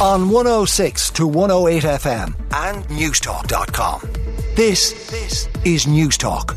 on 106 to 108 FM and Newstalk.com. This, this is Newstalk.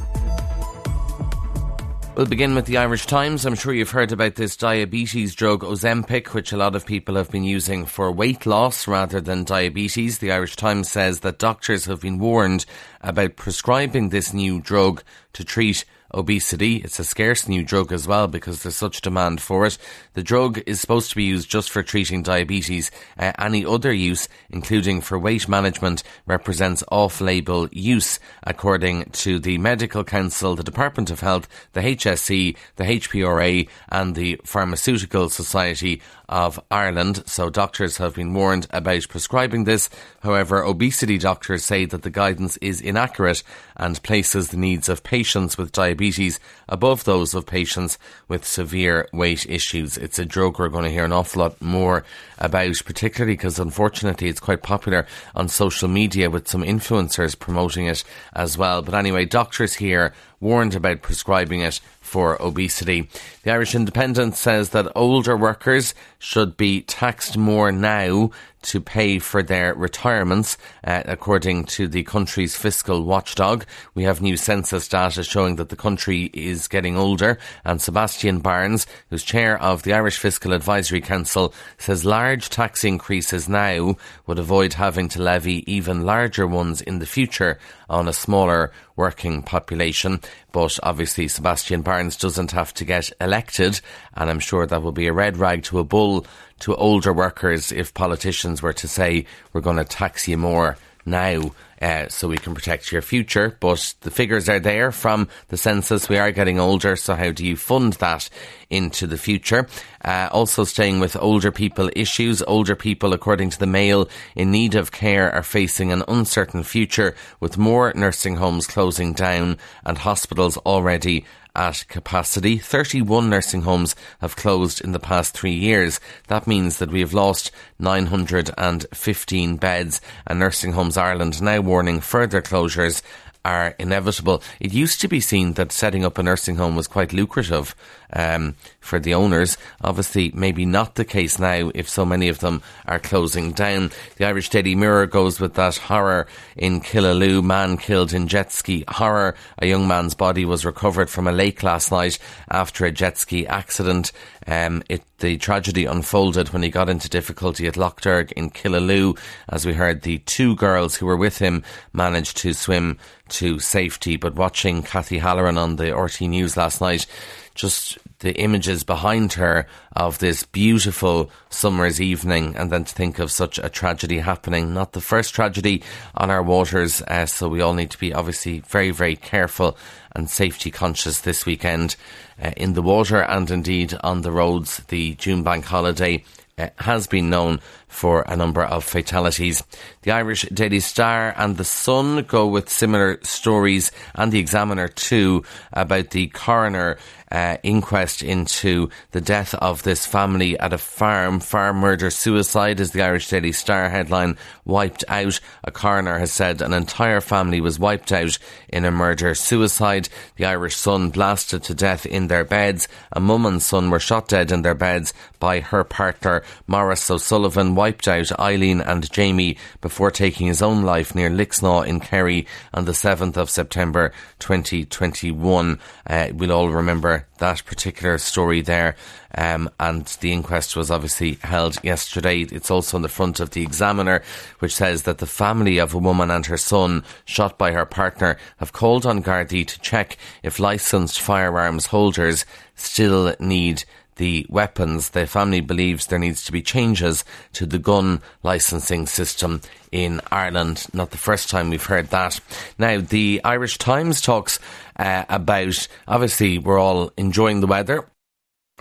We'll begin with the Irish Times. I'm sure you've heard about this diabetes drug Ozempic, which a lot of people have been using for weight loss rather than diabetes. The Irish Times says that doctors have been warned about prescribing this new drug to treat obesity. It's a scarce new drug as well because there's such demand for it. The drug is supposed to be used just for treating diabetes. Uh, any other use, including for weight management, represents off-label use, according to the Medical Council, the Department of Health, the HSE, the HPRA, and the Pharmaceutical Society of Ireland. So doctors have been warned about prescribing this. However, obesity doctors say that the guidance is inaccurate and places the needs of patients with diabetes above those of patients with severe weight issues. It's a drug we're going to hear an awful lot more about, particularly because unfortunately it's quite popular on social media with some influencers promoting it as well. But anyway, doctors here warned about prescribing it for obesity. The Irish Independent says that older workers should be taxed more now to pay for their retirements, uh, according to the country's fiscal watchdog. We have new census data showing that the country is getting older, and Sebastian Barnes, who's chair of the Irish Fiscal Advisory Council, says large tax increases now would avoid having to levy even larger ones in the future on a smaller working population. But obviously, Sebastian Barnes doesn't have to get elected, and I'm sure that will be a red rag to a bull to older workers if politicians were to say, we're going to tax you more now uh, so we can protect your future. But the figures are there from the census. We are getting older, so how do you fund that into the future? Uh, also, staying with older people issues. Older people, according to the Mail, in need of care are facing an uncertain future with more nursing homes closing down and hospitals already at capacity. 31 nursing homes have closed in the past three years. That means that we have lost 915 beds and Nursing Homes Ireland now warning further closures are inevitable. It used to be seen that setting up a nursing home was quite lucrative um, for the owners. Obviously, maybe not the case now if so many of them are closing down. The Irish Daily Mirror goes with that horror in Killaloe, man killed in jet ski horror. A young man's body was recovered from a lake last night after a jet ski accident. Um, it, the tragedy unfolded when he got into difficulty at Lough Derg in Killaloe. As we heard, the two girls who were with him managed to swim to safety. But watching Cathy Halloran on the RTÉ News last night, just the images behind her of this beautiful summer's evening and then to think of such a tragedy happening. Not the first tragedy on our waters, uh, so we all need to be obviously very, very careful and safety conscious this weekend uh, in the water and indeed on the roads. The June bank holiday uh, has been known for a number of fatalities. The Irish Daily Star and The Sun go with similar stories, and the Examiner too, about the coroner uh, inquest into the death of this family at a farm. Farm murder suicide is the Irish Daily Star headline. Wiped out. A coroner has said an entire family was wiped out in a murder suicide. The Irish Sun blasted to death in their beds. A mum and son were shot dead in their beds by her partner, Maurice O'Sullivan wiped out Eileen and Jamie before taking his own life near Lixnaw in Kerry on the 7th of September 2021. Uh, we'll all remember that particular story there. Um, and the inquest was obviously held yesterday. It's also on the front of the Examiner, which says that the family of a woman and her son shot by her partner have called on Gardaí to check if licensed firearms holders still need the weapons, the family believes there needs to be changes to the gun licensing system in Ireland. Not the first time we've heard that. Now, the Irish Times talks uh, about obviously we're all enjoying the weather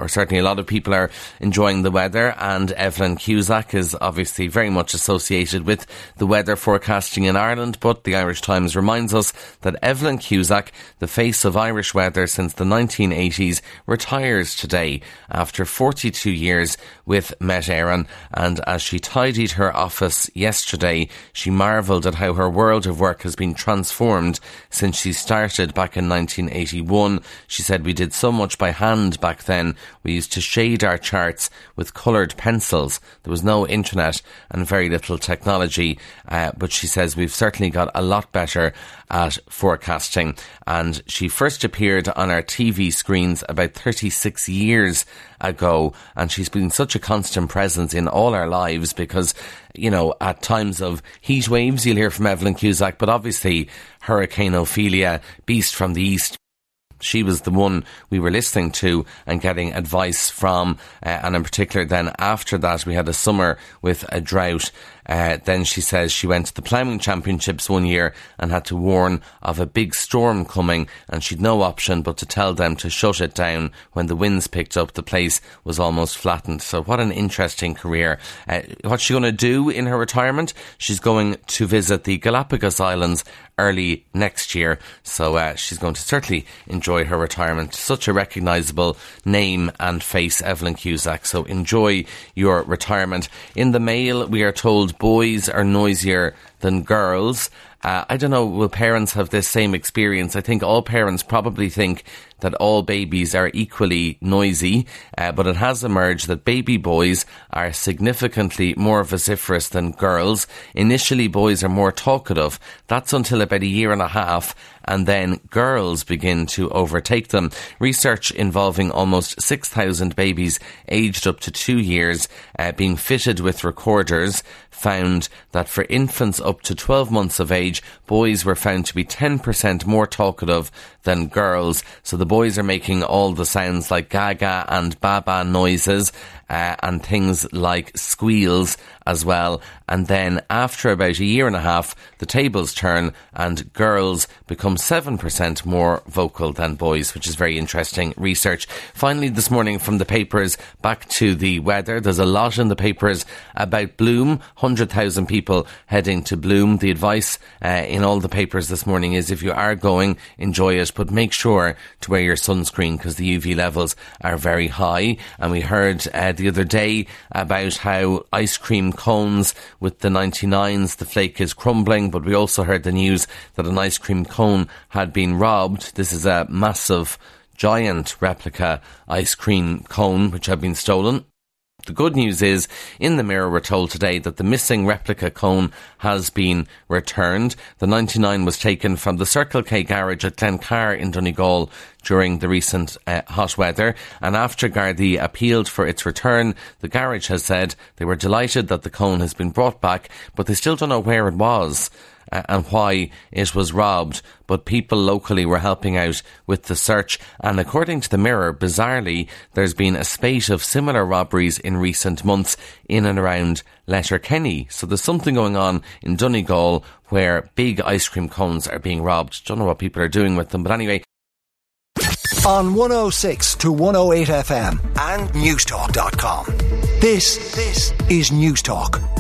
or certainly a lot of people are enjoying the weather, and Evelyn Cusack is obviously very much associated with the weather forecasting in Ireland. But the Irish Times reminds us that Evelyn Cusack, the face of Irish weather since the 1980s, retires today after 42 years with Met Éireann. And as she tidied her office yesterday, she marvelled at how her world of work has been transformed since she started back in 1981. She said, We did so much by hand back then We used to shade our charts with coloured pencils. There was no internet and very little technology, uh, but she says we've certainly got a lot better at forecasting. And she first appeared on our TV screens about 36 years ago, and she's been such a constant presence in all our lives because, you know, at times of heat waves, you'll hear from Evelyn Cusack, but obviously Hurricane Ophelia, Beast from the East, she was the one we were listening to and getting advice from. Uh, and in particular, then after that, we had a summer with a drought. Uh, then she says she went to the ploughing championships one year and had to warn of a big storm coming, and she'd no option but to tell them to shut it down. When the winds picked up, the place was almost flattened. So, what an interesting career. Uh, what's she going to do in her retirement? She's going to visit the Galapagos Islands early next year. So uh, she's going to certainly enjoy her retirement. Such a recognisable name and face, Evelyn Cusack. So enjoy your retirement. In the mail, we are told boys are noisier than girls. Uh, I don't know, will parents have this same experience? I think all parents probably think that all babies are equally noisy, uh, but it has emerged that baby boys are significantly more vociferous than girls. Initially, boys are more talkative. That's until about a year and a half, and then girls begin to overtake them. Research involving almost 6,000 babies aged up to two years uh, being fitted with recorders found that for infants up to 12 months of age, boys were found to be 10% more talkative than girls. So the boys are making all the sounds like gaga and baba noises uh, and things like squeals as well. And then after about a year and a half, the tables turn and girls become 7% more vocal than boys, which is very interesting research. Finally, this morning from the papers, back to the weather. There's a lot in the papers about Bloom. 100,000 people heading to Bloom. The advice uh, in all the papers this morning is if you are going, enjoy it, but make sure to wear your sunscreen because the UV levels are very high. And we heard uh, the other day about how ice cream cones with the 99s, the flake is crumbling, but we also heard the news that an ice cream cone had been robbed. This is a massive giant replica ice cream cone which had been stolen. The good news is, in the Mirror, we're told today that the missing replica cone has been returned. The 99 was taken from the Circle K garage at Glencar in Donegal during the recent uh, hot weather. And after Gardaí appealed for its return, the garage has said they were delighted that the cone has been brought back, but they still don't know where it was Uh, and why it was robbed, but people locally were helping out with the search. And according to the Mirror, bizarrely, there's been a spate of similar robberies in recent months in and around Letterkenny. So there's something going on in Donegal where big ice cream cones are being robbed. Don't know what people are doing with them, but anyway. On 106 to 108 FM and Newstalk.com. This, this is Newstalk.